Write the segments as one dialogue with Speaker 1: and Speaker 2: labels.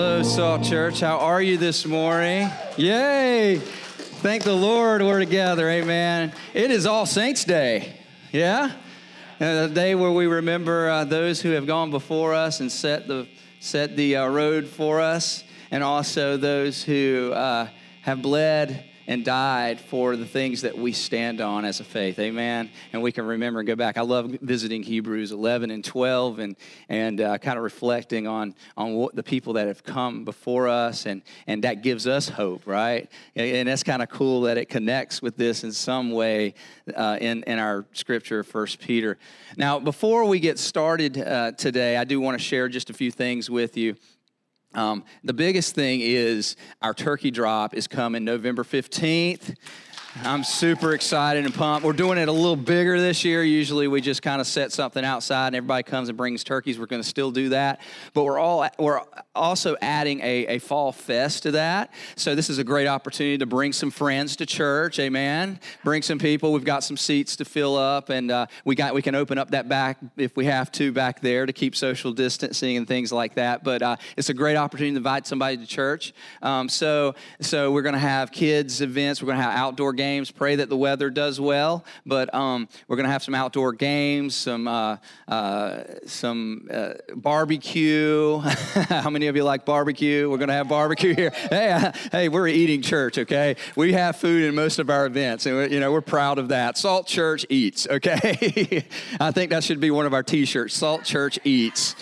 Speaker 1: Hello, Salt Church. How are you this morning? Yay! Thank the Lord we're together. Amen. It is All Saints' Day. Yeah? And the day where we remember uh, those who have gone before us and set the, set the uh, road for us, and also those who uh, have bled and died for the things that we stand on as a faith. Amen. And we can remember and go back. I love visiting Hebrews 11 and 12 and, and uh, kind of reflecting on, on what the people that have come before us, and, and that gives us hope, right? And that's kind of cool that it connects with this in some way uh, in, in our scripture, First Peter. Now, before we get started uh, today, I do want to share just a few things with you. Um, the biggest thing is our turkey drop is coming November 15th. I'm super excited and pumped. We're doing it a little bigger this year. Usually we just kind of set something outside and everybody comes and brings turkeys. We're going to still do that. But we're all we're also adding a, a fall fest to that. So this is a great opportunity to bring some friends to church. Amen. Bring some people. We've got some seats to fill up and uh, we got we can open up that back if we have to back there to keep social distancing and things like that. But uh, it's a great opportunity to invite somebody to church. Um, so so we're going to have kids events. We're going to have outdoor games games. Pray that the weather does well. But um, we're going to have some outdoor games, some uh, uh, some uh, barbecue. How many of you like barbecue? We're going to have barbecue here. Hey, uh, hey, we're eating church. Okay, we have food in most of our events, and you know we're proud of that. Salt Church eats. Okay, I think that should be one of our T-shirts. Salt Church eats.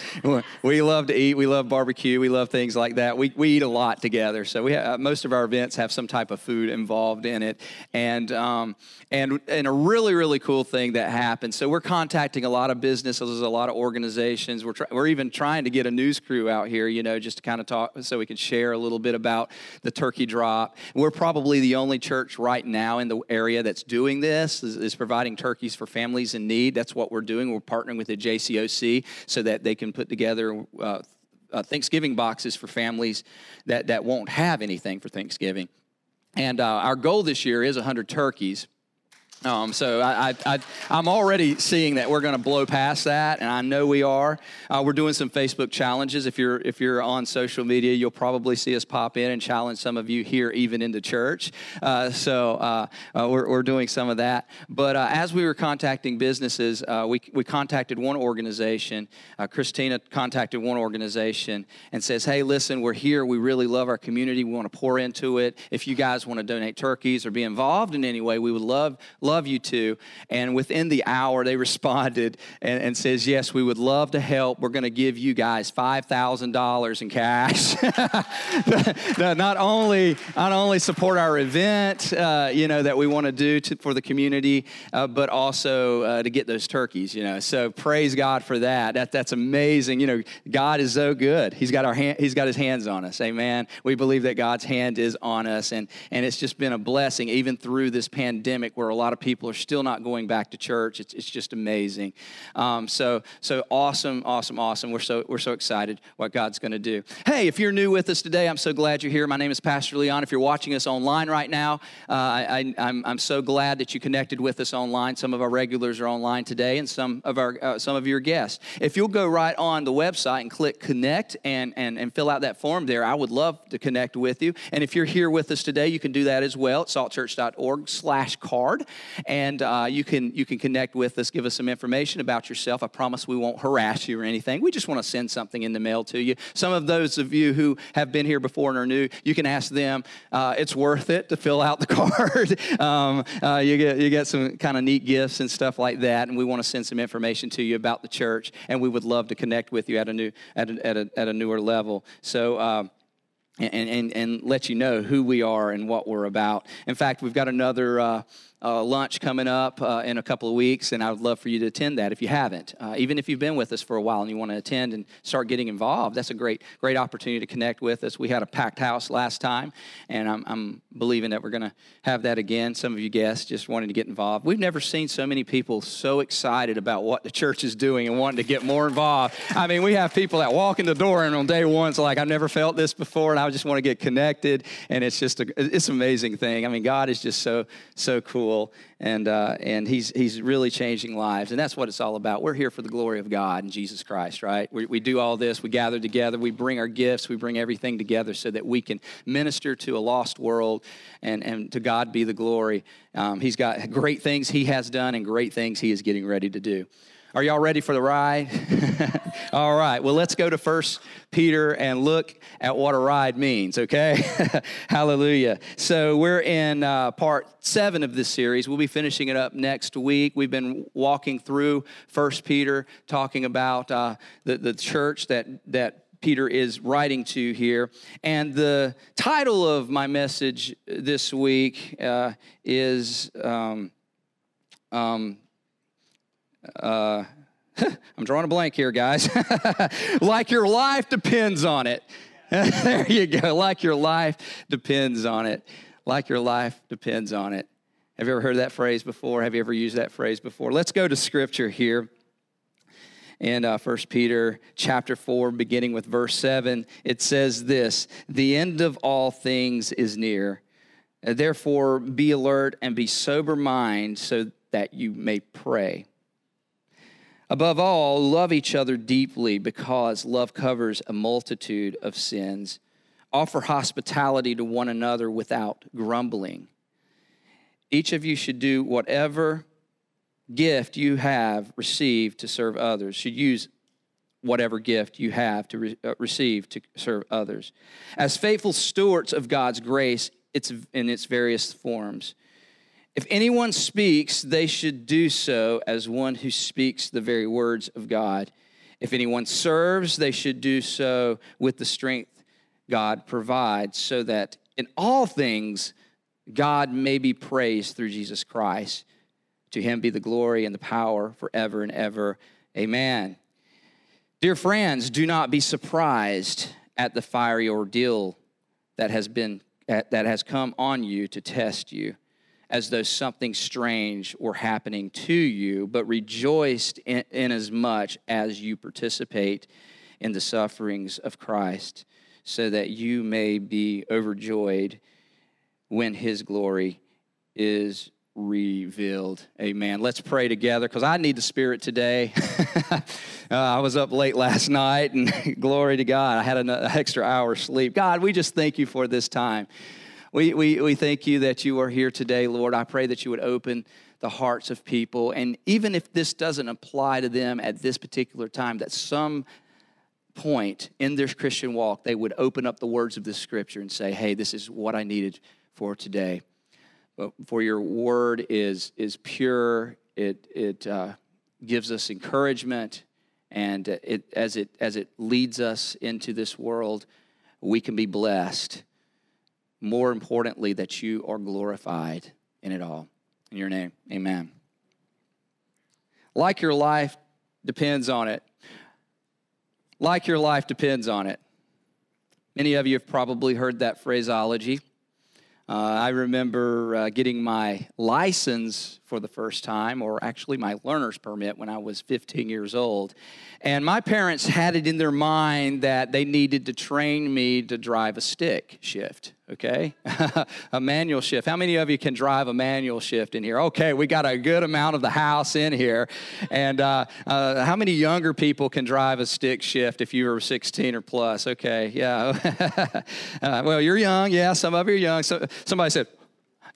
Speaker 1: We love to eat. We love barbecue. We love things like that. We we eat a lot together. So we have, most of our events have some type of food involved in it, and um, and and a really really cool thing that happened. So we're contacting a lot of businesses, a lot of organizations. We're try- we're even trying to get a news crew out here, you know, just to kind of talk so we can share a little bit about the turkey drop. We're probably the only church right now in the area that's doing this is, is providing turkeys for families in need. That's what we're doing. We're partnering with the JCOC so that they can put together. Uh, uh, Thanksgiving boxes for families that, that won't have anything for Thanksgiving. And uh, our goal this year is 100 turkeys. Um, so I, I, am already seeing that we're going to blow past that, and I know we are. Uh, we're doing some Facebook challenges. If you're if you're on social media, you'll probably see us pop in and challenge some of you here, even into church. Uh, so uh, uh we're, we're doing some of that. But uh, as we were contacting businesses, uh, we we contacted one organization. Christina contacted one organization and says, "Hey, listen, we're here. We really love our community. We want to pour into it. If you guys want to donate turkeys or be involved in any way, we would love." love you to. And within the hour, they responded and, and says, Yes, we would love to help. We're going to give you guys $5,000 in cash. not, only, not only support our event, uh, you know, that we want to do for the community, uh, but also uh, to get those turkeys, you know. So praise God for that. that. That's amazing. You know, God is so good. He's got, our hand, he's got his hands on us. Amen. We believe that God's hand is on us. And, and it's just been a blessing, even through this pandemic where a lot of of people are still not going back to church. It's, it's just amazing. Um, so, so awesome, awesome, awesome. We're so, we're so excited what God's going to do. Hey, if you're new with us today, I'm so glad you're here. My name is Pastor Leon. If you're watching us online right now, uh, I, am I'm, I'm so glad that you connected with us online. Some of our regulars are online today, and some of our uh, some of your guests. If you'll go right on the website and click connect and, and, and fill out that form there, I would love to connect with you. And if you're here with us today, you can do that as well at saltchurch.org slash card and uh, you can you can connect with us, give us some information about yourself. I promise we won't harass you or anything. We just want to send something in the mail to you. Some of those of you who have been here before and are new, you can ask them. Uh, it's worth it to fill out the card. um, uh, you get you get some kind of neat gifts and stuff like that, and we want to send some information to you about the church, and we would love to connect with you at a new at a, at a, at a newer level. So. Um, and, and, and let you know who we are and what we're about. In fact, we've got another uh, uh, lunch coming up uh, in a couple of weeks, and I would love for you to attend that if you haven't. Uh, even if you've been with us for a while and you want to attend and start getting involved, that's a great, great opportunity to connect with us. We had a packed house last time, and I'm, I'm believing that we're going to have that again. Some of you guests just wanting to get involved. We've never seen so many people so excited about what the church is doing and wanting to get more involved. I mean, we have people that walk in the door and on day one, it's like, I've never felt this before, and I just want to get connected, and it's just a, it's an amazing thing. I mean, God is just so, so cool. Wonderful, and uh, and he's he's really changing lives, and that's what it's all about. We're here for the glory of God and Jesus Christ, right? We, we do all this. We gather together. We bring our gifts. We bring everything together so that we can minister to a lost world, and and to God be the glory. Um, he's got great things he has done and great things he is getting ready to do. Are y'all ready for the ride? All right. Well, let's go to First Peter and look at what a ride means, okay? Hallelujah. So, we're in uh, part seven of this series. We'll be finishing it up next week. We've been walking through First Peter, talking about uh, the, the church that, that Peter is writing to here. And the title of my message this week uh, is. Um, um, uh, I'm drawing a blank here, guys. like your life depends on it. there you go. Like your life depends on it. Like your life depends on it. Have you ever heard that phrase before? Have you ever used that phrase before? Let's go to scripture here. In uh, 1 Peter chapter 4, beginning with verse 7, it says this The end of all things is near. Therefore, be alert and be sober mind so that you may pray. Above all, love each other deeply because love covers a multitude of sins. Offer hospitality to one another without grumbling. Each of you should do whatever gift you have received to serve others, should use whatever gift you have to re- uh, receive to serve others. As faithful stewards of God's grace it's in its various forms. If anyone speaks, they should do so as one who speaks the very words of God. If anyone serves, they should do so with the strength God provides, so that in all things God may be praised through Jesus Christ. To him be the glory and the power forever and ever. Amen. Dear friends, do not be surprised at the fiery ordeal that has been that has come on you to test you as though something strange were happening to you, but rejoiced in, in as much as you participate in the sufferings of Christ, so that you may be overjoyed when his glory is revealed. Amen. Let's pray together because I need the Spirit today. uh, I was up late last night, and glory to God, I had an extra hour sleep. God, we just thank you for this time. We, we, we thank you that you are here today, Lord. I pray that you would open the hearts of people. And even if this doesn't apply to them at this particular time, that some point in their Christian walk, they would open up the words of this scripture and say, hey, this is what I needed for today. But for your word is, is pure, it, it uh, gives us encouragement, and it, as, it, as it leads us into this world, we can be blessed more importantly, that you are glorified in it all. In your name, amen. Like your life depends on it. Like your life depends on it. Many of you have probably heard that phraseology. Uh, I remember uh, getting my license for the first time, or actually my learner's permit when I was 15 years old. And my parents had it in their mind that they needed to train me to drive a stick shift, okay? a manual shift. How many of you can drive a manual shift in here? Okay, we got a good amount of the house in here. And uh, uh, how many younger people can drive a stick shift if you were 16 or plus? Okay, yeah. Uh, well, you're young. Yeah, some of you are young. So, somebody said,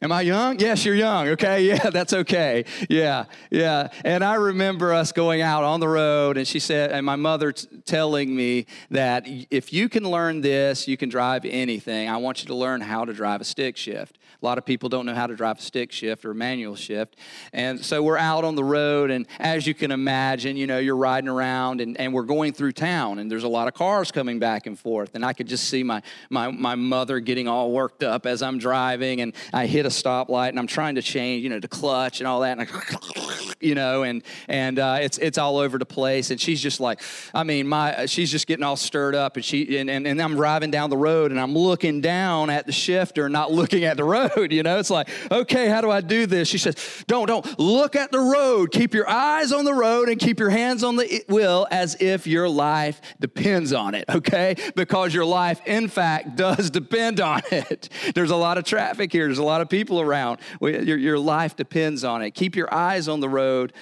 Speaker 1: Am I young? Yes, you're young. Okay, yeah, that's okay. Yeah, yeah. And I remember us going out on the road, and she said, and my mother t- telling me that if you can learn this, you can drive anything. I want you to learn how to drive a stick shift. A lot of people don't know how to drive a stick shift or a manual shift. And so we're out on the road, and as you can imagine, you know, you're riding around and, and we're going through town, and there's a lot of cars coming back and forth. And I could just see my, my, my mother getting all worked up as I'm driving, and I hit a stoplight, and I'm trying to change, you know, to clutch and all that. And I, you know, and and uh, it's it's all over the place. And she's just like, I mean, my she's just getting all stirred up, and she and, and, and I'm driving down the road, and I'm looking down at the shifter, not looking at the road. You know, it's like, okay, how do I do this? She says, don't don't look at the road. Keep your eyes on the road and keep your hands on the wheel as if your life depends on it. Okay, because your life, in fact, does depend on it. There's a lot of traffic here. There's a lot of people people around. Your, your life depends on it. Keep your eyes on the road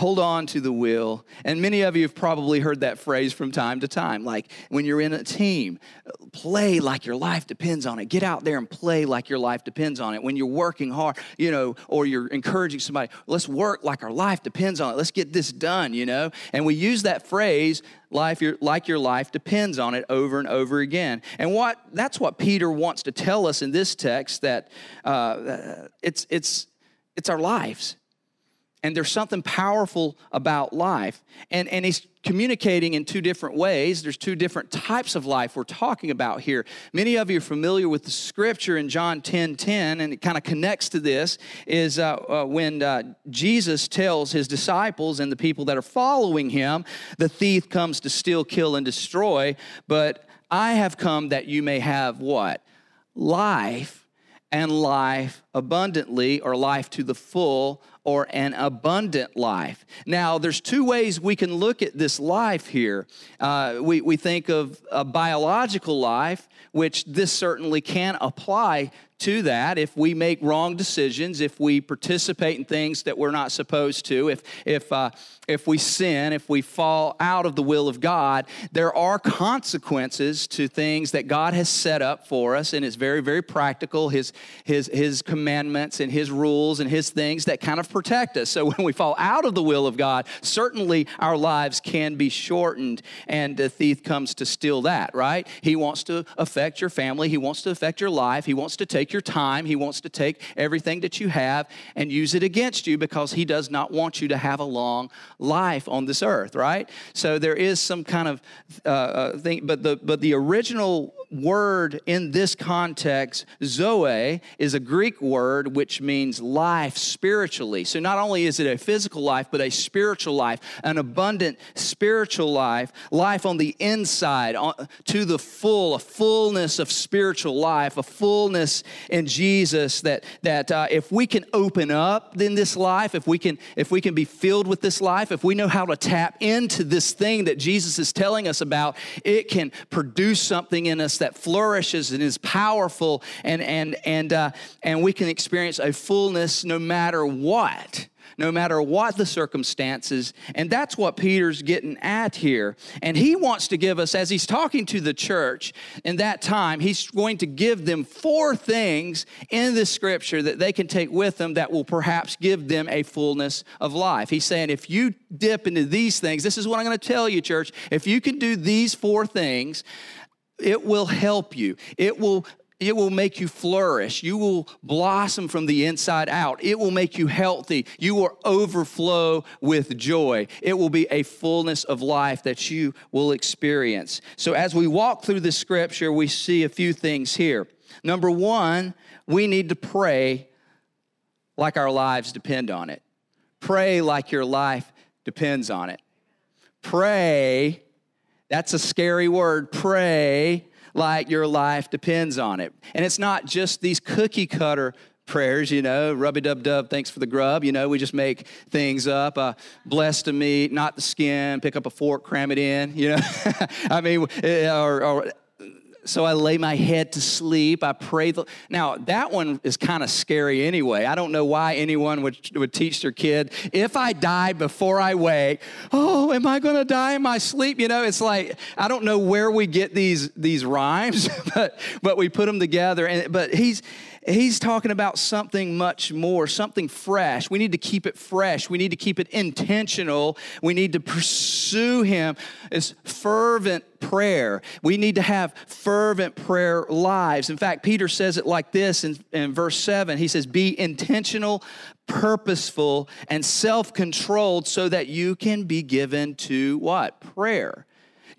Speaker 1: hold on to the wheel. And many of you have probably heard that phrase from time to time. Like when you're in a team, play like your life depends on it. Get out there and play like your life depends on it. When you're working hard, you know, or you're encouraging somebody, let's work like our life depends on it. Let's get this done, you know? And we use that phrase life your, like your life depends on it over and over again and what that's what peter wants to tell us in this text that uh, it's it's it's our lives and there's something powerful about life. And, and he's communicating in two different ways. There's two different types of life we're talking about here. Many of you are familiar with the scripture in John 10 10, and it kind of connects to this is uh, uh, when uh, Jesus tells his disciples and the people that are following him, the thief comes to steal, kill, and destroy, but I have come that you may have what? Life and life abundantly, or life to the full or an abundant life. Now, there's two ways we can look at this life here. Uh, we, we think of a biological life, which this certainly can apply to that if we make wrong decisions, if we participate in things that we're not supposed to, if, if, uh, if we sin, if we fall out of the will of God, there are consequences to things that God has set up for us, and it's very, very practical. His, his, his commandments and His rules and His things that kind of protect us. So when we fall out of the will of God, certainly our lives can be shortened, and the thief comes to steal that, right? He wants to affect your family, he wants to affect your life, he wants to take take your time. He wants to take everything that you have and use it against you because he does not want you to have a long life on this earth, right? So there is some kind of uh, uh thing, but the but the original word in this context, Zoe, is a Greek word which means life spiritually. So not only is it a physical life, but a spiritual life, an abundant spiritual life, life on the inside, to the full, a fullness of spiritual life, a fullness in Jesus. That that uh, if we can open up in this life, if we can if we can be filled with this life, if we know how to tap into this thing that Jesus is telling us about, it can produce something in us that flourishes and is powerful, and, and, and, uh, and we can experience a fullness no matter what no matter what the circumstances. And that's what Peter's getting at here. And he wants to give us, as he's talking to the church in that time, he's going to give them four things in the scripture that they can take with them that will perhaps give them a fullness of life. He's saying, if you dip into these things, this is what I'm going to tell you, church. If you can do these four things, it will help you. It will it will make you flourish. You will blossom from the inside out. It will make you healthy. You will overflow with joy. It will be a fullness of life that you will experience. So, as we walk through the scripture, we see a few things here. Number one, we need to pray like our lives depend on it. Pray like your life depends on it. Pray that's a scary word. Pray like your life depends on it. And it's not just these cookie cutter prayers, you know, rubby dub dub, thanks for the grub. You know, we just make things up. Uh, blessed to meet, not the skin, pick up a fork, cram it in, you know. I mean, eh, or, or so I lay my head to sleep. I pray. The, now, that one is kind of scary anyway. I don't know why anyone would, would teach their kid, if I die before I wake, oh, am I going to die in my sleep? You know, it's like, I don't know where we get these, these rhymes, but, but we put them together. And, but he's, he's talking about something much more, something fresh. We need to keep it fresh. We need to keep it intentional. We need to pursue him as fervent prayer. We need to have fervent prayer lives. In fact, Peter says it like this in, in verse 7. He says, Be intentional, purposeful, and self controlled so that you can be given to what? Prayer.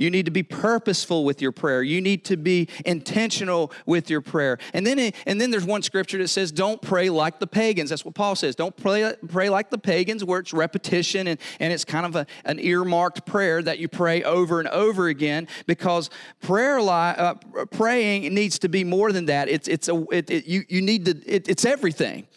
Speaker 1: You need to be purposeful with your prayer. You need to be intentional with your prayer. And then, and then there's one scripture that says, don't pray like the pagans. That's what Paul says. Don't pray, pray like the pagans, where it's repetition and, and it's kind of a, an earmarked prayer that you pray over and over again because prayer li- uh, praying needs to be more than that. It's, it's a, it, it, you, you need to, it, it's everything.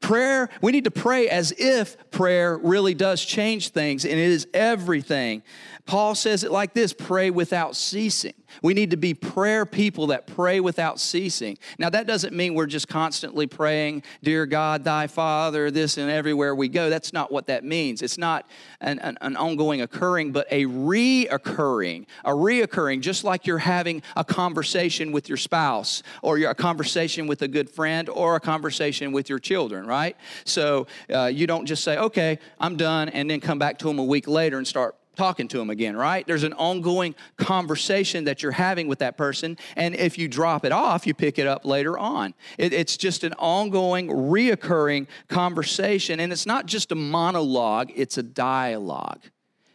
Speaker 1: Prayer, we need to pray as if prayer really does change things, and it is everything. Paul says it like this pray without ceasing. We need to be prayer people that pray without ceasing. Now, that doesn't mean we're just constantly praying, Dear God, thy Father, this and everywhere we go. That's not what that means. It's not an, an, an ongoing occurring, but a reoccurring, a reoccurring, just like you're having a conversation with your spouse or a conversation with a good friend or a conversation with your children, right? So uh, you don't just say, Okay, I'm done, and then come back to them a week later and start talking to them again, right? There's an ongoing conversation that you're having with that person. And if you drop it off, you pick it up later on. It, it's just an ongoing, reoccurring conversation. And it's not just a monologue, it's a dialogue.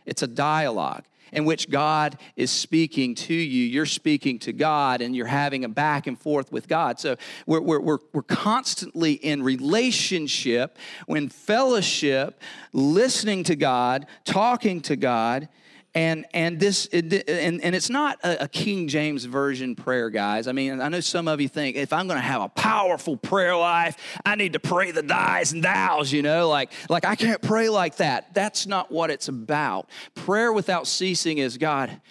Speaker 1: It's a dialogue in which God is speaking to you. You're speaking to God and you're having a back and forth with God. So we're, we're, we're, we're constantly in relationship, when fellowship, listening to God, talking to God and and this and, and it's not a, a, king james version prayer guys. I mean i know some of you think if i'm going to have a powerful prayer life i need to pray the thys and thous you know? Like like i can't pray like that. That's not what it's about. Prayer without ceasing is god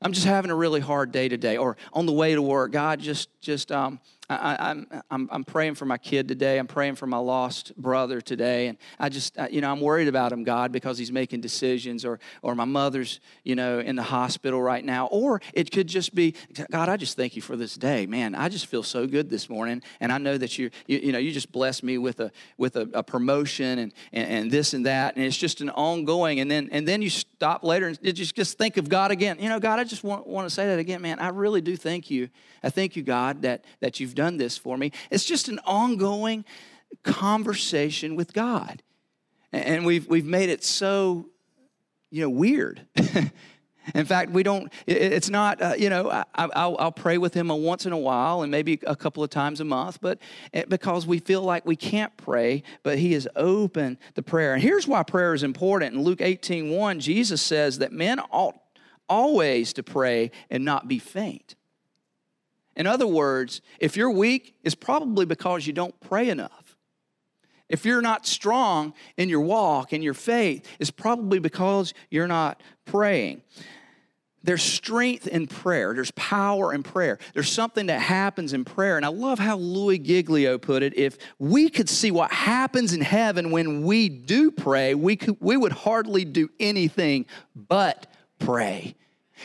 Speaker 1: i'm just having a really hard day today or on the way to work god just just um I, am I'm, I'm, praying for my kid today. I'm praying for my lost brother today. And I just, you know, I'm worried about him, God, because he's making decisions or, or my mother's, you know, in the hospital right now. Or it could just be, God, I just thank you for this day. Man, I just feel so good this morning. And I know that you, you, you know, you just blessed me with a, with a, a promotion and, and, and, this and that. And it's just an ongoing. And then, and then you stop later and just, just think of God again. You know, God, I just want, want to say that again, man. I really do thank you. I thank you, God, that, that you've done done this for me. It's just an ongoing conversation with God. And we've, we've made it so, you know, weird. in fact, we don't, it's not, uh, you know, I, will I'll pray with him once in a while and maybe a couple of times a month, but eh, because we feel like we can't pray, but he is open to prayer. And here's why prayer is important. In Luke 18 1, Jesus says that men ought always to pray and not be faint. In other words, if you're weak, it's probably because you don't pray enough. If you're not strong in your walk, in your faith, it's probably because you're not praying. There's strength in prayer. There's power in prayer. There's something that happens in prayer. And I love how Louis Giglio put it. If we could see what happens in heaven when we do pray, we, could, we would hardly do anything but pray.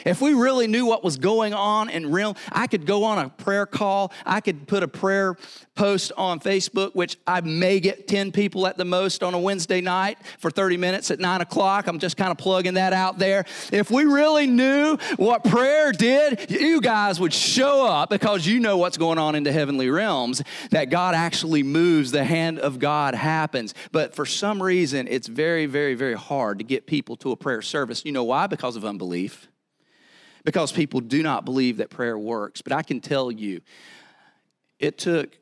Speaker 1: If we really knew what was going on in real, I could go on a prayer call. I could put a prayer post on Facebook, which I may get 10 people at the most on a Wednesday night for 30 minutes at 9 o'clock. I'm just kind of plugging that out there. If we really knew what prayer did, you guys would show up because you know what's going on in the heavenly realms, that God actually moves, the hand of God happens. But for some reason, it's very, very, very hard to get people to a prayer service. You know why? Because of unbelief because people do not believe that prayer works. But I can tell you, it took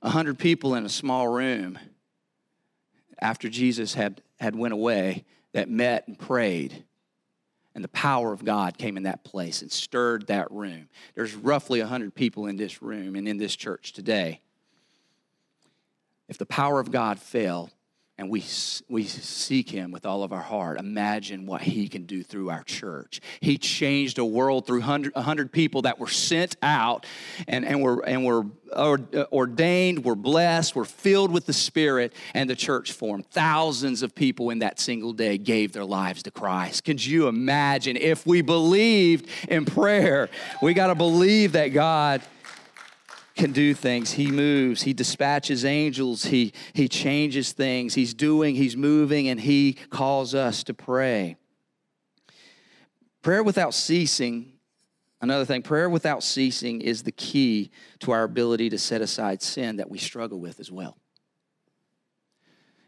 Speaker 1: 100 people in a small room after Jesus had, had went away that met and prayed and the power of God came in that place and stirred that room. There's roughly 100 people in this room and in this church today. If the power of God fell, and we, we seek him with all of our heart, imagine what he can do through our church. He changed a world through 100, 100 people that were sent out and, and, were, and were ordained, were blessed, were filled with the Spirit, and the church formed. Thousands of people in that single day gave their lives to Christ. Could you imagine if we believed in prayer? We got to believe that God can do things. He moves, he dispatches angels, he, he changes things, he's doing, he's moving, and he calls us to pray. Prayer without ceasing, another thing, prayer without ceasing is the key to our ability to set aside sin that we struggle with as well.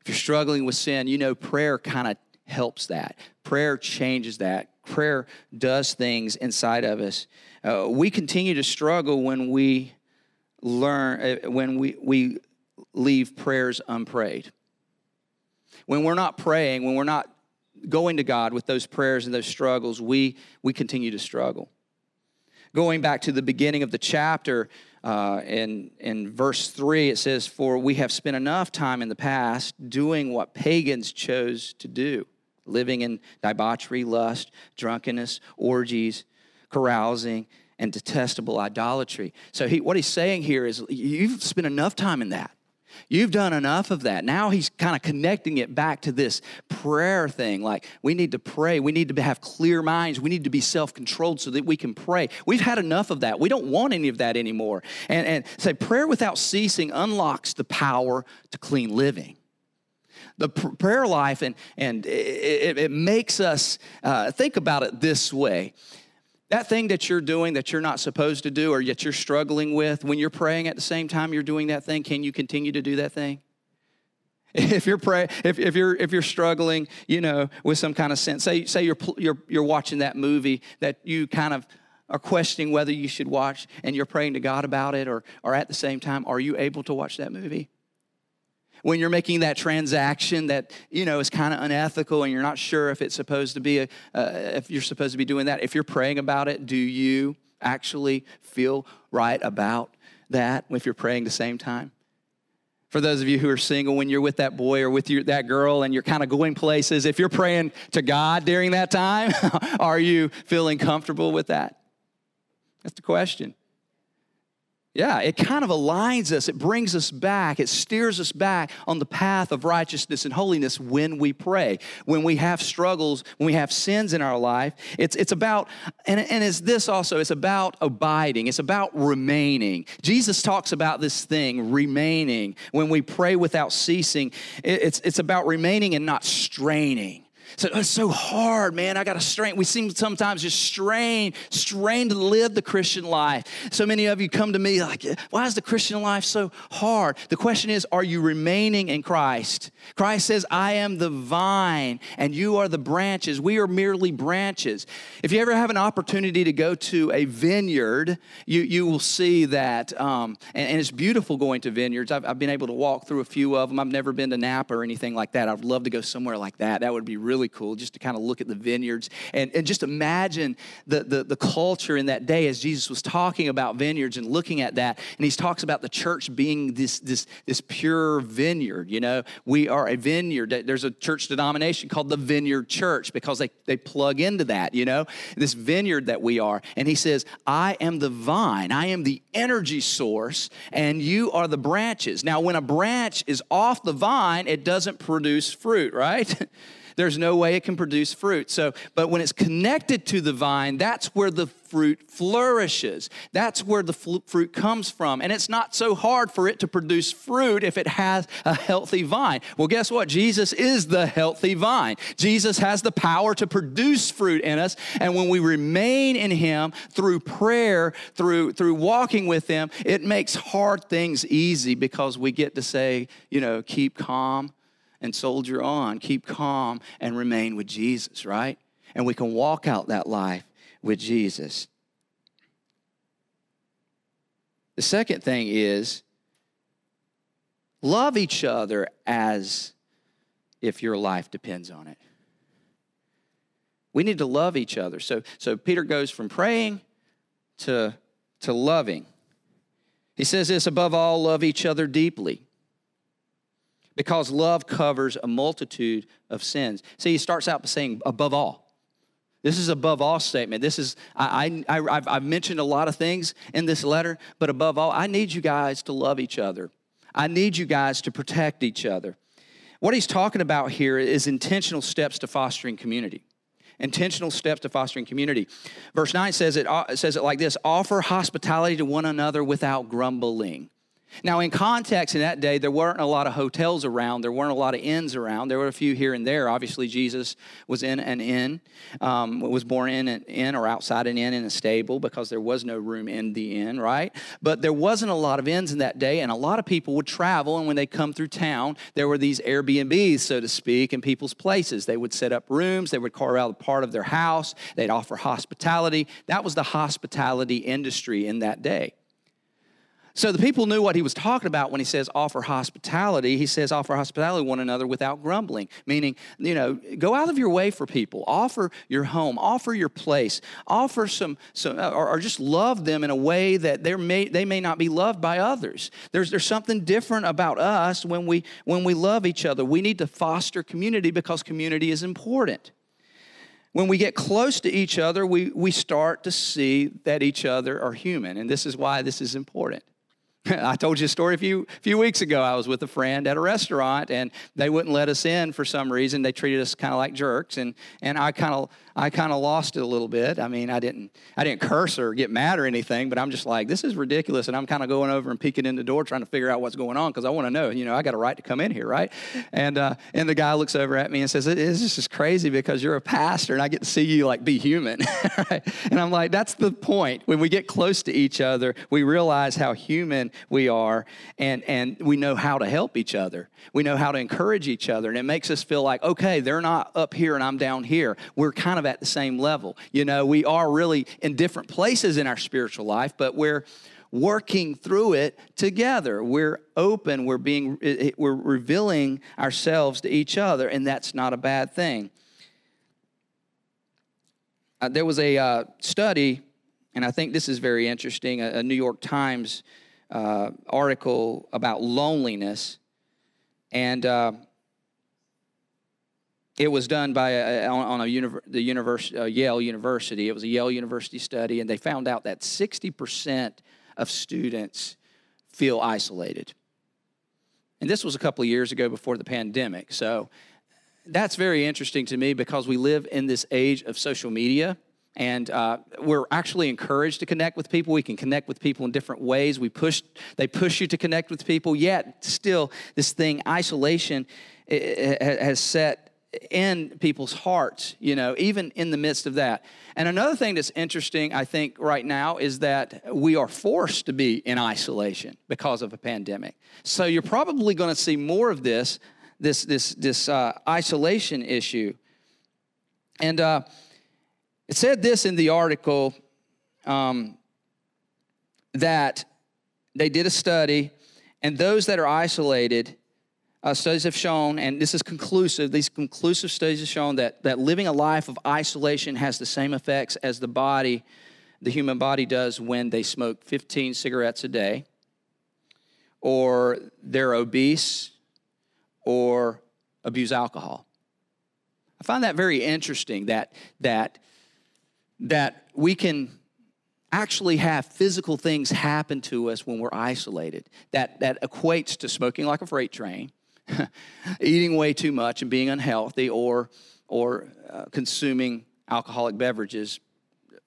Speaker 1: If you're struggling with sin, you know prayer kind of helps that. Prayer changes that. Prayer does things inside of us. Uh, we continue to struggle when we learn uh, when we, we leave prayers unprayed. When we're not praying, when we're not going to God with those prayers and those struggles, we, we continue to struggle. Going back to the beginning of the chapter, uh, in, in verse 3, it says, For we have spent enough time in the past doing what pagans chose to do, living in debauchery, lust, drunkenness, orgies, carousing, and detestable idolatry. So he, what he's saying here is you've spent enough time in that. You've done enough of that. Now he's kind of connecting it back to this prayer thing. Like, we need to pray. We need to have clear minds. We need to be self controlled so that we can pray. We've had enough of that. We don't want any of that anymore. And, and say, prayer without ceasing unlocks the power to clean living the prayer life and, and it, it makes us uh, think about it this way that thing that you're doing that you're not supposed to do or yet you're struggling with, when you're praying at the same time you're doing that thing, can you continue to do that thing? If you're pray, if, if you're if you're struggling, you know, with some kind of sense, say say you're you're you're watching that movie that you kind of are questioning whether you should watch, and you're praying to God about it, or or at the same time, are you able to watch that movie? When you're making that transaction that you know is kind of unethical and you're not sure if it's supposed to be a, uh, if you're supposed to be doing that if you're praying about it do you actually feel right about that if you're praying the same time? For those of you who are single when you're with that boy or with your, that girl and you're kind of going places if you're praying to god during that time are you feeling comfortable with that? That's the question yeah, it kind of aligns us. It brings us back. It steers us back on the path of righteousness and holiness when we pray. When we have struggles, when we have sins in our life, it's, it's about, and, and it's this also, it's about abiding, it's about remaining. Jesus talks about this thing, remaining. When we pray without ceasing, it's, it's about remaining and not straining. It's so hard, man. I got to strain. We seem sometimes just strain, strain to live the Christian life. So many of you come to me like, why is the Christian life so hard? The question is, are you remaining in Christ? Christ says, I am the vine and you are the branches. We are merely branches. If you ever have an opportunity to go to a vineyard, you, you will see that, um, and, and, it's beautiful going to vineyards. I've, I've been able to walk through a few of them. I've never been to Napa or anything like that. I'd love to go somewhere like that. That would be really really cool just to kind of look at the vineyards and, and just imagine the, the, the culture in that day as Jesus was talking about vineyards and looking at that. And he talks about the church being this, this, this pure vineyard. You know, we are a vineyard. There's a church denomination called the Vineyard Church because they, they plug into that, you know, this vineyard that we are. And he says, I am the vine, I am the energy source, and you are the branches. Now, when a branch is off the vine, it doesn't produce fruit, right? there's no way it can produce fruit. So, but when it's connected to the vine, that's where the fruit flourishes. That's where the fruit comes from. And it's not so hard for it to produce fruit if it has a healthy vine. Well, guess what? Jesus is the healthy vine. Jesus has the power to produce fruit in us. And when we remain in Him through prayer, through, through walking with Him, it makes hard things easy because we get to say, you know, keep calm and soldier on, keep calm, and remain with Jesus, right? And we can walk out that life with Jesus. The second thing is love each other as if your life depends on it. We need to love each other. So, so Peter goes from praying to, to loving. He says this above all, love each other deeply because love covers a multitude of sins. See, he starts out by saying, above all. This is above all statement. This is, I, I, I've, I've mentioned a lot of things in this letter, but above all, I need you guys to love each other. I need you guys to protect each other. What he's talking about here is intentional steps to fostering community. Intentional steps to fostering community. Verse 9 says it, uh, says it like this offer hospitality to one another without grumbling. Now, in context, in that day, there weren't a lot of hotels around. There weren't a lot of inns around. There were a few here and there. Obviously, Jesus was in an inn, um, was born in an inn or outside an inn in a stable because there was no room in the inn, right? But there wasn't a lot of inns in that day, and a lot of people would travel. And when they come through town, there were these Airbnbs, so to speak, in people's places. They would set up rooms. They would carve out a part of their house. They'd offer hospitality. That was the hospitality industry in that day. So the people knew what he was talking about when he says offer hospitality. He says offer hospitality one another without grumbling, meaning, you know, go out of your way for people. Offer your home, offer your place, offer some, some or, or just love them in a way that they may, they may not be loved by others. There's, there's something different about us when we, when we love each other. We need to foster community because community is important. when we get close to each other, we, we start to see that each other are human. And this is why this is important. I told you a story a few, few weeks ago. I was with a friend at a restaurant and they wouldn't let us in for some reason. They treated us kind of like jerks. And, and I kind of I kind of lost it a little bit. I mean, I didn't I didn't curse or get mad or anything, but I'm just like, this is ridiculous. And I'm kind of going over and peeking in the door trying to figure out what's going on because I want to know, you know, I got a right to come in here, right? And uh, and the guy looks over at me and says, this is just crazy because you're a pastor and I get to see you like be human. right? And I'm like, that's the point. When we get close to each other, we realize how human we are and, and we know how to help each other. We know how to encourage each other. And it makes us feel like, okay, they're not up here and I'm down here. We're kind of at the same level. You know, we are really in different places in our spiritual life, but we're working through it together. We're open, we're being we're revealing ourselves to each other and that's not a bad thing. Uh, there was a uh, study and I think this is very interesting, a, a New York Times uh, article about loneliness and uh, it was done by a, on, on a the university, uh, Yale University. It was a Yale University study, and they found out that 60% of students feel isolated. And this was a couple of years ago before the pandemic. So that's very interesting to me because we live in this age of social media. And uh, we're actually encouraged to connect with people. We can connect with people in different ways. We push, they push you to connect with people. Yet, still, this thing, isolation, has set in people's hearts, you know, even in the midst of that. And another thing that's interesting, I think, right now is that we are forced to be in isolation because of a pandemic. So you're probably going to see more of this, this, this, this uh, isolation issue. And uh, it said this in the article um, that they did a study, and those that are isolated uh, studies have shown, and this is conclusive, these conclusive studies have shown that, that living a life of isolation has the same effects as the body, the human body does when they smoke 15 cigarettes a day, or they're obese, or abuse alcohol. I find that very interesting that, that, that we can actually have physical things happen to us when we're isolated that, that equates to smoking like a freight train eating way too much and being unhealthy or, or uh, consuming alcoholic beverages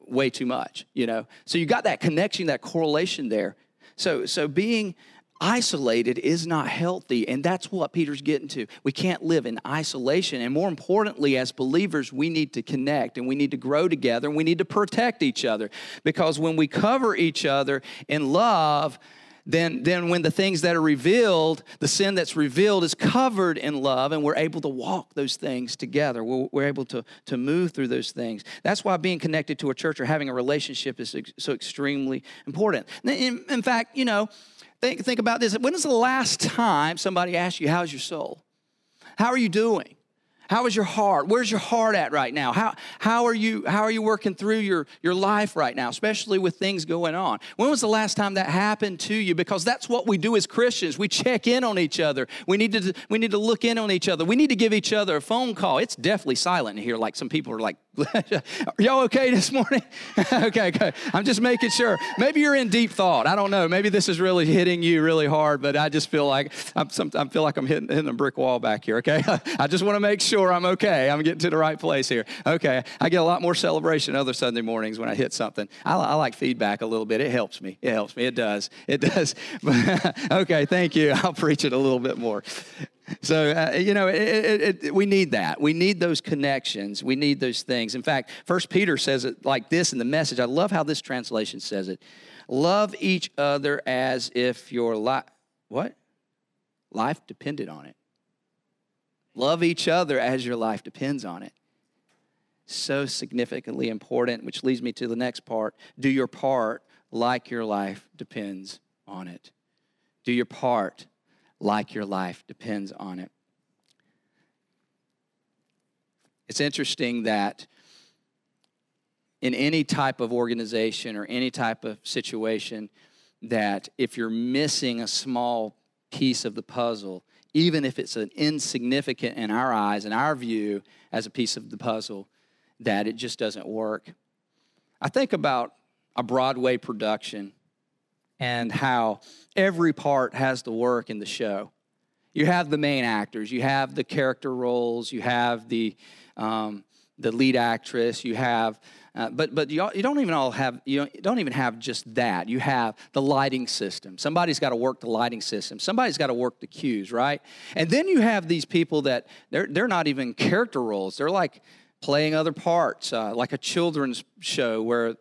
Speaker 1: way too much, you know. So you got that connection, that correlation there. So, so being isolated is not healthy and that's what peter's getting to we can't live in isolation and more importantly as believers we need to connect and we need to grow together and we need to protect each other because when we cover each other in love then, then when the things that are revealed, the sin that's revealed is covered in love, and we're able to walk those things together. We're, we're able to, to move through those things. That's why being connected to a church or having a relationship is so extremely important. In, in fact, you know, think, think about this. When is the last time somebody asked you, How's your soul? How are you doing? How is your heart? Where's your heart at right now? How, how, are, you, how are you working through your, your life right now, especially with things going on? When was the last time that happened to you? Because that's what we do as Christians. We check in on each other. We need to, we need to look in on each other. We need to give each other a phone call. It's definitely silent here, like some people are like y'all okay this morning? okay, okay. I'm just making sure. Maybe you're in deep thought. I don't know. Maybe this is really hitting you really hard, but I just feel like I'm some, I feel like I'm hitting, hitting a brick wall back here. Okay, I just want to make sure I'm okay. I'm getting to the right place here. Okay, I get a lot more celebration other Sunday mornings when I hit something. I, I like feedback a little bit. It helps me. It helps me. It does. It does. okay, thank you. I'll preach it a little bit more. So, uh, you know, it, it, it, we need that. We need those connections. We need those things. In fact, First Peter says it like this in the message. I love how this translation says it. Love each other as if your life, what? Life depended on it. Love each other as your life depends on it. So significantly important, which leads me to the next part. Do your part like your life depends on it. Do your part like your life depends on it. It's interesting that in any type of organization or any type of situation, that if you're missing a small piece of the puzzle, even if it's an insignificant in our eyes, in our view, as a piece of the puzzle, that it just doesn't work. I think about a Broadway production and how every part has to work in the show. You have the main actors, you have the character roles, you have the um, the lead actress, you have uh, but but you, you don't even all have you don't, don't even have just that. You have the lighting system. Somebody's got to work the lighting system. Somebody's got to work the cues, right? And then you have these people that they're they're not even character roles. They're like playing other parts, uh, like a children's show where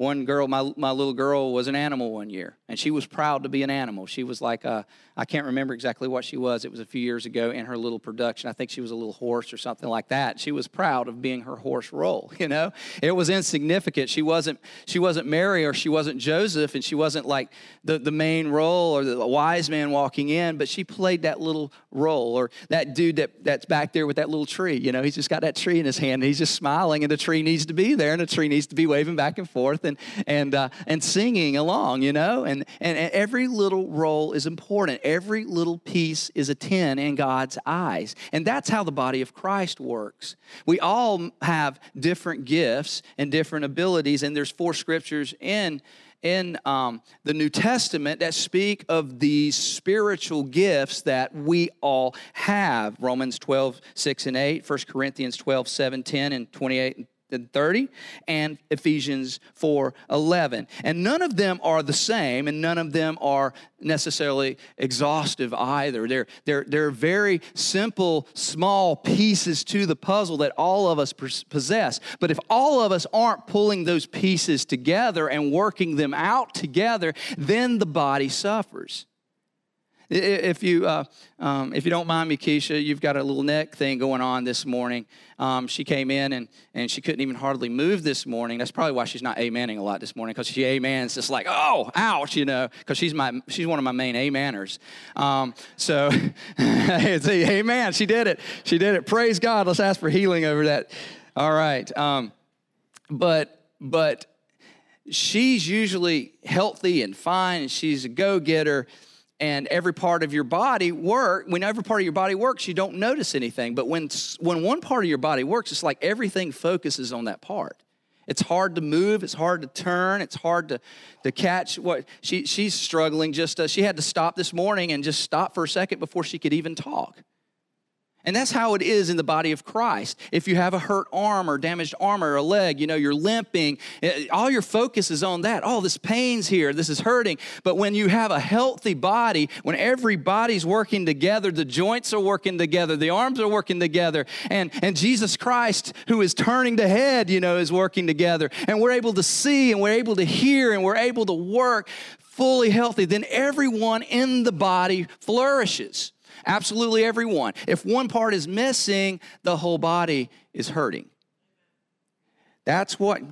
Speaker 1: one girl, my, my little girl, was an animal one year, and she was proud to be an animal. She was like, a, I can't remember exactly what she was. It was a few years ago in her little production. I think she was a little horse or something like that. She was proud of being her horse role. You know, it was insignificant. She wasn't she wasn't Mary or she wasn't Joseph, and she wasn't like the, the main role or the wise man walking in. But she played that little role, or that dude that, that's back there with that little tree. You know, he's just got that tree in his hand, and he's just smiling, and the tree needs to be there, and the tree needs to be waving back and forth and uh, and singing along. You know, and, and and every little role is important every little piece is a 10 in God's eyes. And that's how the body of Christ works. We all have different gifts and different abilities, and there's four scriptures in in um, the New Testament that speak of these spiritual gifts that we all have. Romans 12, 6 and 8, 1 Corinthians 12, 7, 10, and 28 30 and Ephesians 4 11. And none of them are the same, and none of them are necessarily exhaustive either. They're, they're, they're very simple, small pieces to the puzzle that all of us possess. But if all of us aren't pulling those pieces together and working them out together, then the body suffers. If you, uh, um, if you don't mind me, Keisha, you've got a little neck thing going on this morning. Um, she came in and, and she couldn't even hardly move this morning. That's probably why she's not amening a lot this morning because she amens just like, oh, ouch, you know, because she's, my, she's one of my main ameners. Um, so, see, amen, she did it. She did it. Praise God. Let's ask for healing over that. All right. Um, but, but she's usually healthy and fine and she's a go getter and every part of your body work when every part of your body works you don't notice anything. But when when one part of your body works it's like everything focuses on that part. It's hard to move it's hard to turn it's hard to to catch what she she's struggling just uh, she had to stop this morning and just stop for a second before she could even talk and that's how it is in the body of Christ. If you have a hurt arm or damaged arm or a leg, you know, you're limping, eh, all your focus is on that. Oh, this pain's here, this is hurting. But when you have a healthy body, when every body's working together, the joints are working together, the arms are working together, and, and Jesus Christ, who is turning the head, you know, is working together, and we're able to see and we're able to hear and we're able to work fully healthy, then everyone in the body flourishes. Absolutely everyone. If one part is missing, the whole body is hurting. That's what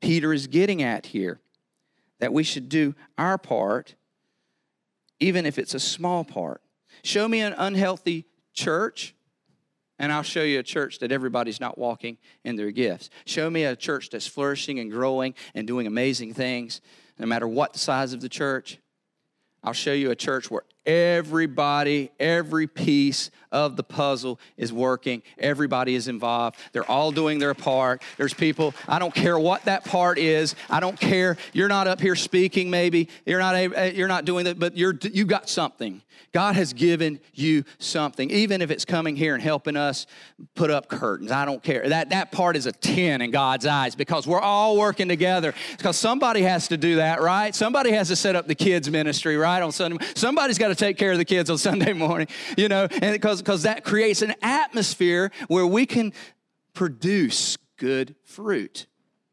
Speaker 1: Peter is getting at here that we should do our part, even if it's a small part. Show me an unhealthy church, and I'll show you a church that everybody's not walking in their gifts. Show me a church that's flourishing and growing and doing amazing things, no matter what the size of the church. I'll show you a church where everybody, every piece of the puzzle is working. Everybody is involved. They're all doing their part. There's people, I don't care what that part is. I don't care. You're not up here speaking maybe. You're not eh, you're not doing that, but you're you got something. God has given you something. Even if it's coming here and helping us put up curtains. I don't care. That that part is a 10 in God's eyes because we're all working together. Because somebody has to do that, right? Somebody has to set up the kids ministry, right? On Sunday. Somebody's got to take care of the kids on Sunday morning, you know, and because because that creates an atmosphere where we can produce good fruit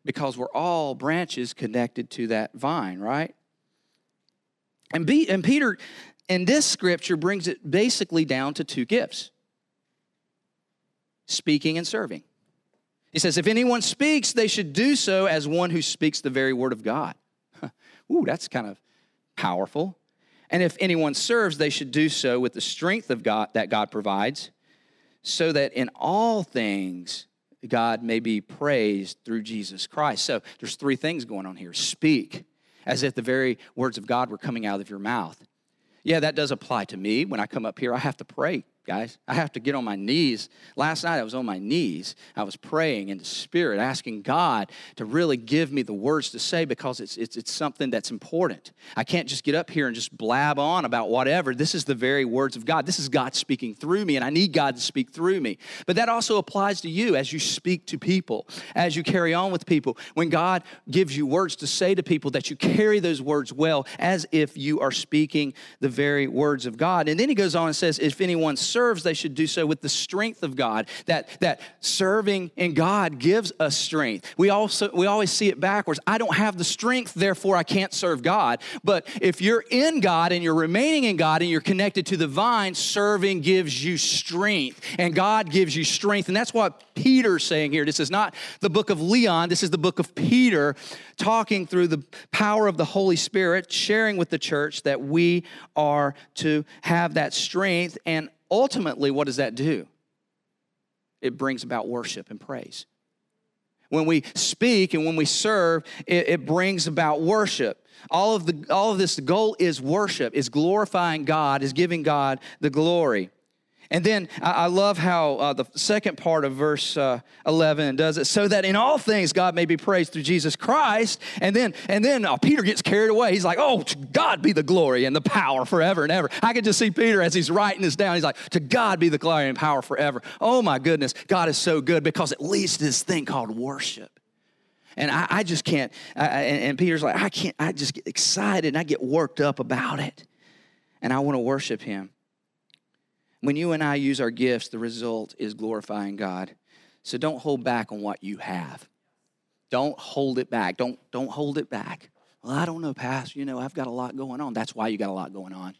Speaker 1: because we're all branches connected to that vine, right? And, be, and Peter, in this scripture, brings it basically down to two gifts speaking and serving. He says, if anyone speaks, they should do so as one who speaks the very word of God. Ooh, that's kind of powerful. And if anyone serves, they should do so with the strength of God that God provides, so that in all things God may be praised through Jesus Christ. So there's three things going on here. Speak as if the very words of God were coming out of your mouth. Yeah, that does apply to me. When I come up here, I have to pray guys. I have to get on my knees. Last night I was on my knees. I was praying in the spirit, asking God to really give me the words to say because it's, it's, it's something that's important. I can't just get up here and just blab on about whatever. This is the very words of God. This is God speaking through me, and I need God to speak through me. But that also applies to you as you speak to people, as you carry on with people. When God gives you words to say to people, that you carry those words well as if you are speaking the very words of God. And then he goes on and says, if anyone serves, they should do so with the strength of God. That, that serving in God gives us strength. We also we always see it backwards. I don't have the strength, therefore I can't serve God. But if you're in God and you're remaining in God and you're connected to the vine, serving gives you strength. And God gives you strength. And that's what Peter's saying here. This is not the book of Leon, this is the book of Peter talking through the power of the Holy Spirit, sharing with the church that we are to have that strength and ultimately, what does that do? It brings about worship and praise. When we speak and when we serve, it, it brings about worship. All of, the, all of this, goal is worship, is glorifying God, is giving God the glory. And then I love how uh, the second part of verse uh, 11 does it, so that in all things God may be praised through Jesus Christ. And then, and then uh, Peter gets carried away. He's like, oh, to God be the glory and the power forever and ever. I can just see Peter as he's writing this down. He's like, to God be the glory and power forever. Oh my goodness, God is so good because at least this thing called worship. And I, I just can't, and, and Peter's like, I can't, I just get excited and I get worked up about it. And I want to worship him. When you and I use our gifts, the result is glorifying God. So don't hold back on what you have. Don't hold it back. Don't, don't hold it back. Well, I don't know, Pastor. You know, I've got a lot going on. That's why you got a lot going on.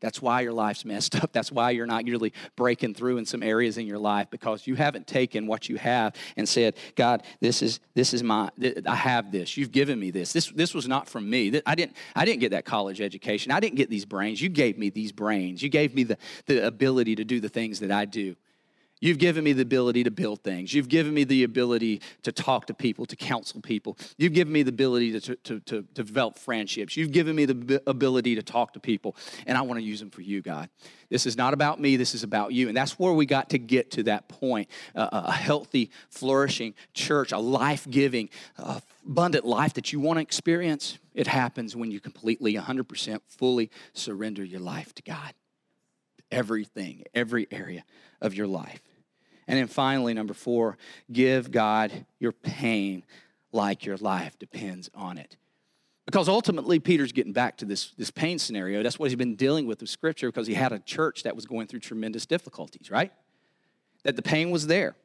Speaker 1: That's why your life's messed up. That's why you're not really breaking through in some areas in your life because you haven't taken what you have and said, God, this is this is my I have this. You've given me this. This this was not from me. I didn't I didn't get that college education. I didn't get these brains. You gave me these brains. You gave me the, the ability to do the things that I do. You've given me the ability to build things. You've given me the ability to talk to people, to counsel people. You've given me the ability to, to, to, develop friendships. You've given me the ability to talk to people, and I want to use them for you, God. This is not about me, this is about you. And that's where we got to get to that point uh, a healthy, flourishing church, a life giving, abundant life that you want to experience. It happens when you completely, 100% fully surrender your life to God. Everything, every area of your life. And then finally, number four, give God your pain like your life depends on it. Because ultimately, Peter's getting back to this, this pain scenario. That's what he's been dealing with with Scripture because he had a church that was going through tremendous difficulties, right? That the pain was there.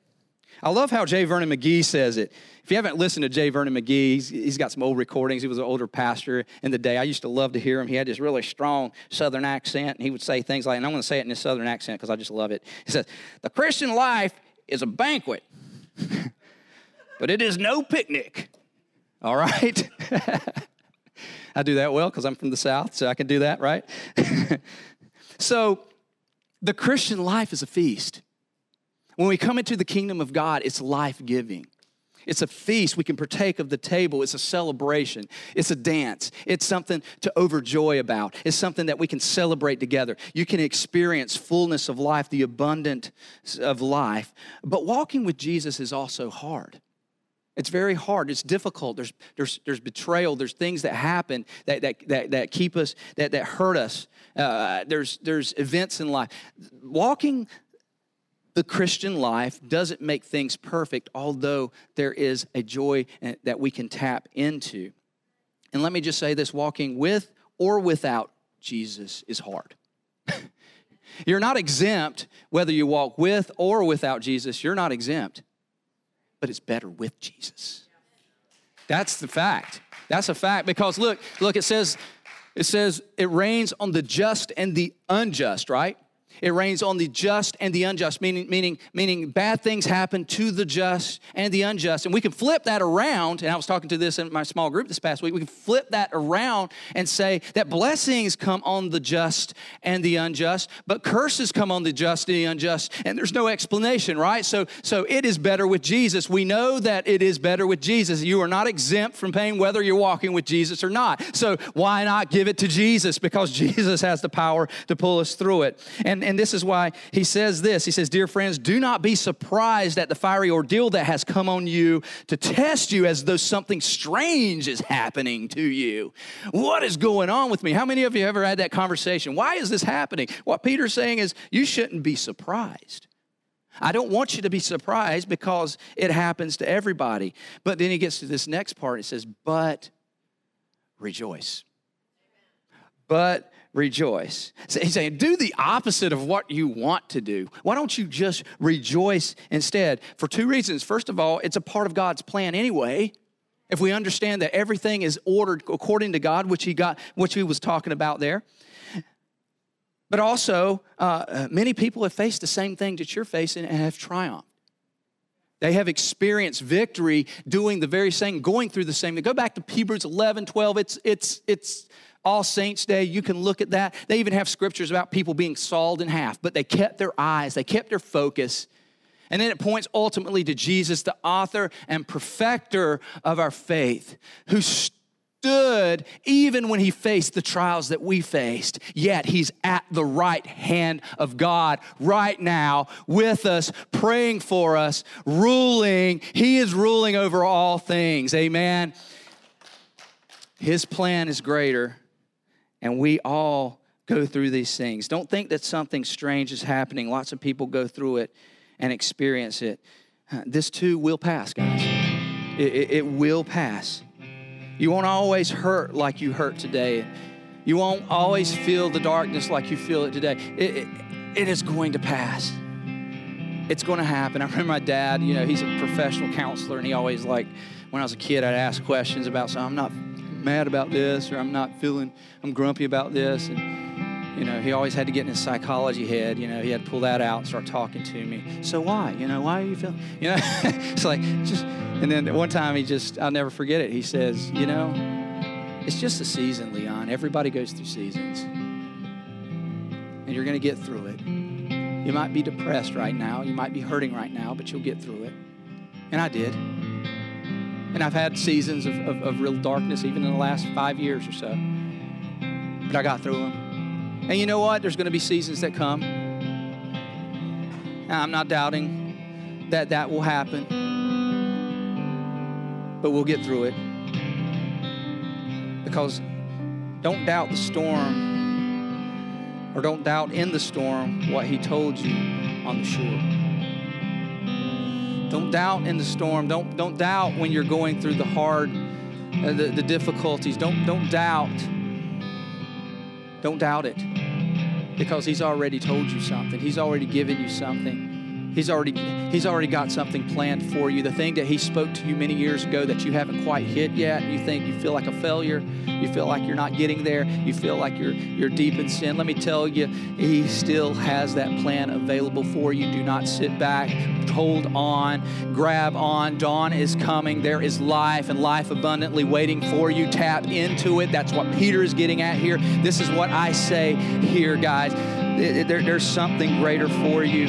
Speaker 1: I love how J. Vernon McGee says it. If you haven't listened to J. Vernon McGee, he's, he's got some old recordings. He was an older pastor in the day. I used to love to hear him. He had this really strong southern accent, and he would say things like, and I'm going to say it in this southern accent because I just love it. He says, The Christian life is a banquet, but it is no picnic. All right? I do that well because I'm from the South, so I can do that, right? so, the Christian life is a feast. When we come into the kingdom of God, it's life giving. It's a feast. We can partake of the table. It's a celebration. It's a dance. It's something to overjoy about. It's something that we can celebrate together. You can experience fullness of life, the abundance of life. But walking with Jesus is also hard. It's very hard. It's difficult. There's, there's, there's betrayal. There's things that happen that, that, that, that keep us, that, that hurt us. Uh, there's, there's events in life. Walking the Christian life doesn't make things perfect, although there is a joy eh, that we can tap into. And let me just say this walking with or without Jesus is hard. you're not exempt whether you walk with or without Jesus, you're not exempt, but it's better with Jesus. That's the fact. That's a fact because look, look, it says, it says it rains on the just and the unjust, right? It rains on the just and the unjust, meaning, meaning, meaning bad things happen to the just and the unjust. And we can flip that around, and I was talking to this in my small group this past week. We can flip that around and say that blessings come on the just and the unjust, but curses come on the just and the unjust, and there's no explanation, right? So, so it is better with Jesus. We know that it is better with Jesus. You are not exempt from pain whether you're walking with Jesus or not. So why not give it to Jesus? Because Jesus has the power to pull us through it. And and, this is why he says this. He says, Dear friends, do not be surprised at the fiery ordeal that has come on you to test you as though something strange is happening to you. What is going on with me? How many of you ever had that conversation? Why is this happening? What Peter's saying is, you shouldn't be surprised. I don't want you to be surprised because it happens to everybody. But then he gets to this next part. It says, But rejoice. But rejoice. He's saying, do the opposite of what you want to do. Why don't you just rejoice instead? For two reasons. First of all, it's a part of God's plan anyway. If we understand that everything is ordered according to God, which he got, which he was talking about there. But also, uh, many people have faced the same thing that you're facing and have triumphed. They have experienced victory doing the very same, going through the same. Go back to Hebrews 11, 12. It's, it's, it's all Saints Day. You can look at that. They even have scriptures about people being sawed in half, but they kept their eyes, they kept their focus. And then it points ultimately to Jesus, the author and perfecter of our faith, who stood even when he faced the trials that we faced. Yet he's at the right hand of God right now with us, praying for us, ruling. He is ruling over all things. Amen. His plan is greater, and we all go through these things. Don't think that something strange is happening. Lots of people go through it and experience it. This too will pass, guys. It, it, it will pass. You won't always hurt like you hurt today. You won't always feel the darkness like you feel it today. It, it, it is going to pass. It's going to happen. I remember my dad, you know, he's a professional counselor, and he always, like, when I was a kid, I'd ask questions about, something. I'm not mad about this, or I'm not feeling, I'm grumpy about this. And, you know, he always had to get in his psychology head. You know, he had to pull that out and start talking to me. So why? You know, why are you feeling? You know, it's like just and then one time he just, I'll never forget it. He says, You know, it's just a season, Leon. Everybody goes through seasons. And you're going to get through it. You might be depressed right now. You might be hurting right now, but you'll get through it. And I did. And I've had seasons of, of, of real darkness even in the last five years or so. But I got through them. And you know what? There's going to be seasons that come. And I'm not doubting that that will happen but we'll get through it. Because don't doubt the storm, or don't doubt in the storm what He told you on the shore. Don't doubt in the storm. Don't, don't doubt when you're going through the hard, uh, the, the difficulties. Don't, don't doubt. Don't doubt it because He's already told you something, He's already given you something. He's already, he's already got something planned for you. The thing that He spoke to you many years ago that you haven't quite hit yet, you think you feel like a failure, you feel like you're not getting there, you feel like you're, you're deep in sin. Let me tell you, He still has that plan available for you. Do not sit back, hold on, grab on. Dawn is coming. There is life and life abundantly waiting for you. Tap into it. That's what Peter is getting at here. This is what I say here, guys. There, there's something greater for you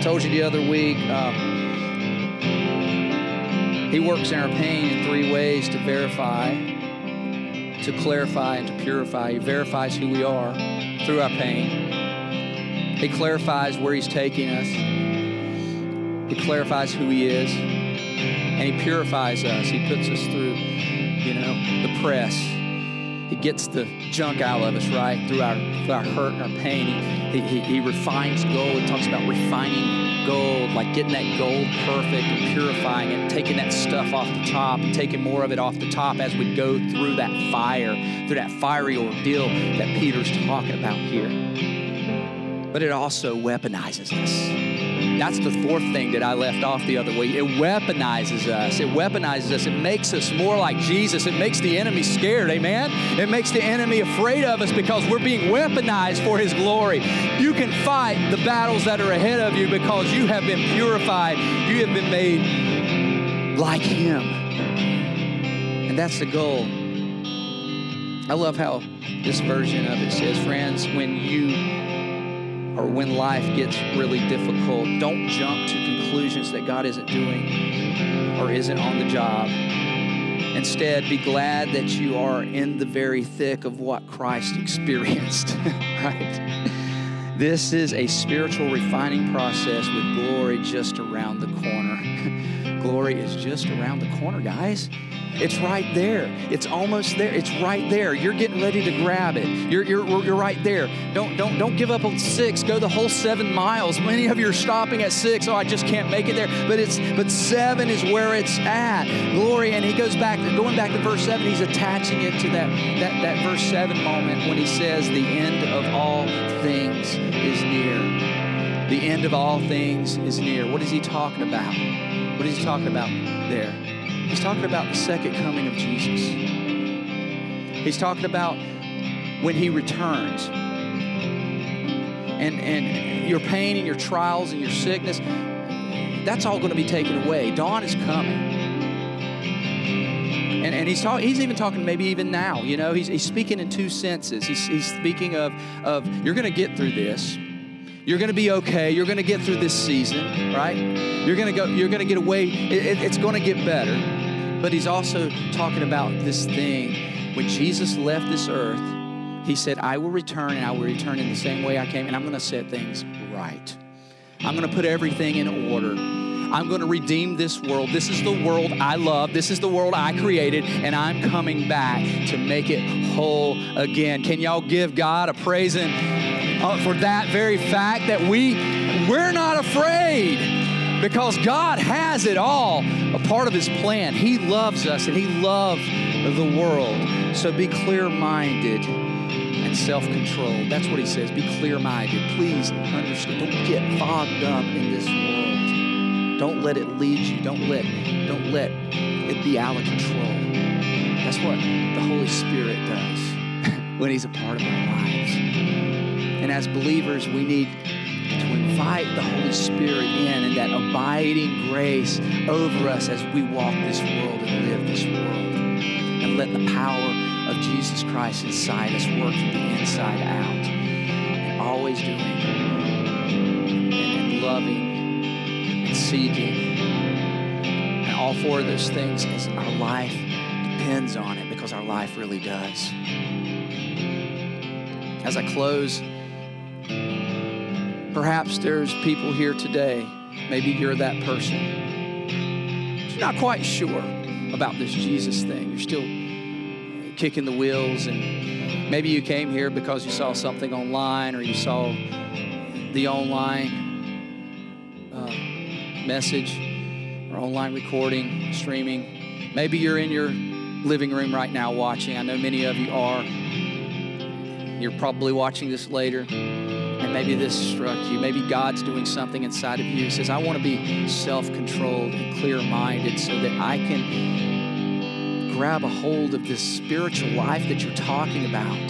Speaker 1: told you the other week, um, he works in our pain in three ways to verify, to clarify, and to purify. He verifies who we are through our pain. He clarifies where he's taking us. He clarifies who he is. And he purifies us. He puts us through, you know, the press. He gets the junk out of us, right? Through our, through our hurt and our pain. He, he, he refines gold. He talks about refining gold, like getting that gold perfect and purifying it, taking that stuff off the top and taking more of it off the top as we go through that fire, through that fiery ordeal that Peter's talking about here. But it also weaponizes us. That's the fourth thing that I left off the other week. It weaponizes us. It weaponizes us. It makes us more like Jesus. It makes the enemy scared. Amen. It makes the enemy afraid of us because we're being weaponized for his glory. You can fight the battles that are ahead of you because you have been purified. You have been made like him. And that's the goal. I love how this version of it says, friends, when you or when life gets really difficult, don't jump to conclusions that God isn't doing or isn't on the job. Instead, be glad that you are in the very thick of what Christ experienced, right? This is a spiritual refining process with glory just around the corner. glory is just around the corner, guys. It's right there. It's almost there. It's right there. You're getting ready to grab it. You're, you're, you're right there. Don't, don't, don't give up on six. Go the whole seven miles. Many of you are stopping at six. Oh, I just can't make it there. But it's but seven is where it's at. Glory. And he goes back, going back to verse seven, he's attaching it to that, that, that verse seven moment when he says, The end of all things is near. The end of all things is near. What is he talking about? What is he talking about there? He's talking about the second coming of Jesus. He's talking about when he returns. And, and your pain and your trials and your sickness, that's all going to be taken away. Dawn is coming. And, and he's, talk, he's even talking maybe even now, you know, he's, he's speaking in two senses. He's, he's speaking of, of you're going to get through this. You're going to be okay. You're going to get through this season, right? You're going to go. You're going to get away. It, it, it's going to get better. But he's also talking about this thing. When Jesus left this earth, he said, I will return and I will return in the same way I came, and I'm going to set things right. I'm going to put everything in order. I'm going to redeem this world. This is the world I love. This is the world I created, and I'm coming back to make it whole again. Can y'all give God a praise and, uh, for that very fact that we we're not afraid? because God has it all a part of His plan. He loves us and He loves the world. So be clear minded and self controlled. That's what He says. Be clear minded. Please understand. Don't get fogged up in this world. Don't let it lead you. Don't let, don't let it be out of control. That's what the Holy Spirit does when He's a part of our lives. And as believers, we need to invite the Holy Spirit in and that abiding grace over us as we walk this world and live this world. And let the power of Jesus Christ inside us work from the inside out. And always doing and, loving and seeking. And all four of those things as our life depends on it because our life really does. As I close, Perhaps there's people here today, maybe you're that person. You're not quite sure about this Jesus thing. You're still kicking the wheels, and maybe you came here because you saw something online or you saw the online uh, message or online recording, streaming. Maybe you're in your living room right now watching. I know many of you are. You're probably watching this later maybe this struck you. Maybe God's doing something inside of you. He says, I want to be self controlled and clear minded so that I can grab a hold of this spiritual life that you're talking about.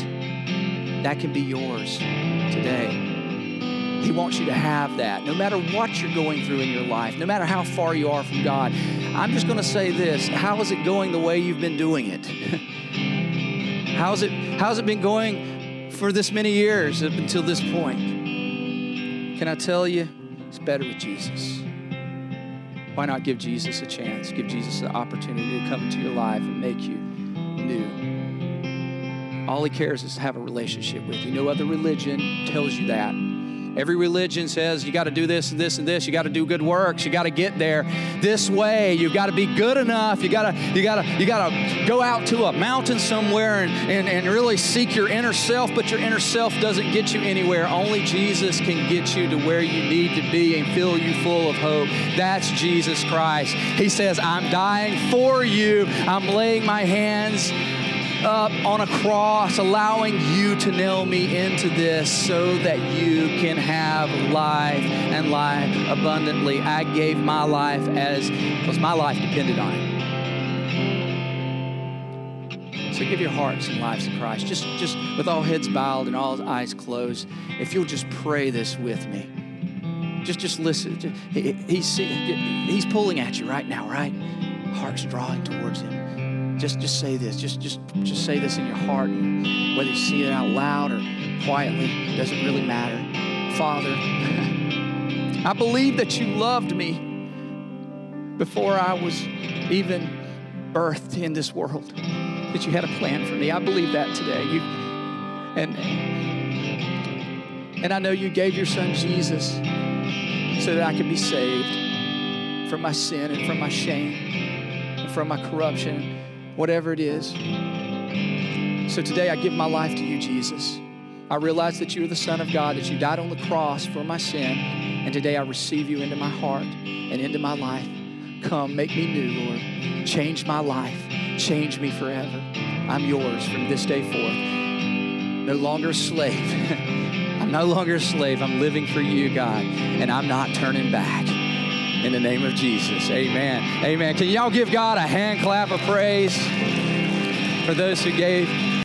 Speaker 1: That can be yours today. He wants you to have that no matter what you're going through in your life, no matter how far you are from God. I'm just going to say this how is it going the way you've been doing it? how's, it how's it been going for this many years up until this point? Can I tell you, it's better with Jesus. Why not give Jesus a chance? Give Jesus the opportunity to come into your life and make you new. All he cares is to have a relationship with you. No other religion tells you that. Every religion says you got to do this and this and this. You got to do good works. You got to get there this way. You've got to be good enough. You got to you got to you got to go out to a mountain somewhere and, and, and really seek your inner self, but your inner self doesn't get you anywhere. Only Jesus can get you to where you need to be and fill you full of hope. That's Jesus Christ. He says, "I'm dying for you. I'm laying my hands up on a cross, allowing you to nail me into this so that you can have life and life abundantly. I gave my life as because my life depended on it. So give your hearts and lives to Christ. Just, just with all heads bowed and all eyes closed. If you'll just pray this with me. Just, just listen. He's, he's pulling at you right now, right? Heart's drawing towards him just just say this. Just just just say this in your heart. Whether you see it out loud or quietly, doesn't really matter. Father, I believe that you loved me before I was even birthed in this world, that you had a plan for me. I believe that today. You, and, and I know you gave your son Jesus so that I could be saved from my sin and from my shame and from my corruption, whatever it is. So today I give my life to you, Jesus. I realize that you are the Son of God, that you died on the cross for my sin, and today I receive you into my heart and into my life. Come, make me new, Lord. Change my life. Change me forever. I'm yours from this day forth. No longer a slave. I'm no longer a slave. I'm living for you, God, and I'm not turning back. In the name of Jesus. Amen. Amen. Can y'all give God a hand clap of praise for those who gave?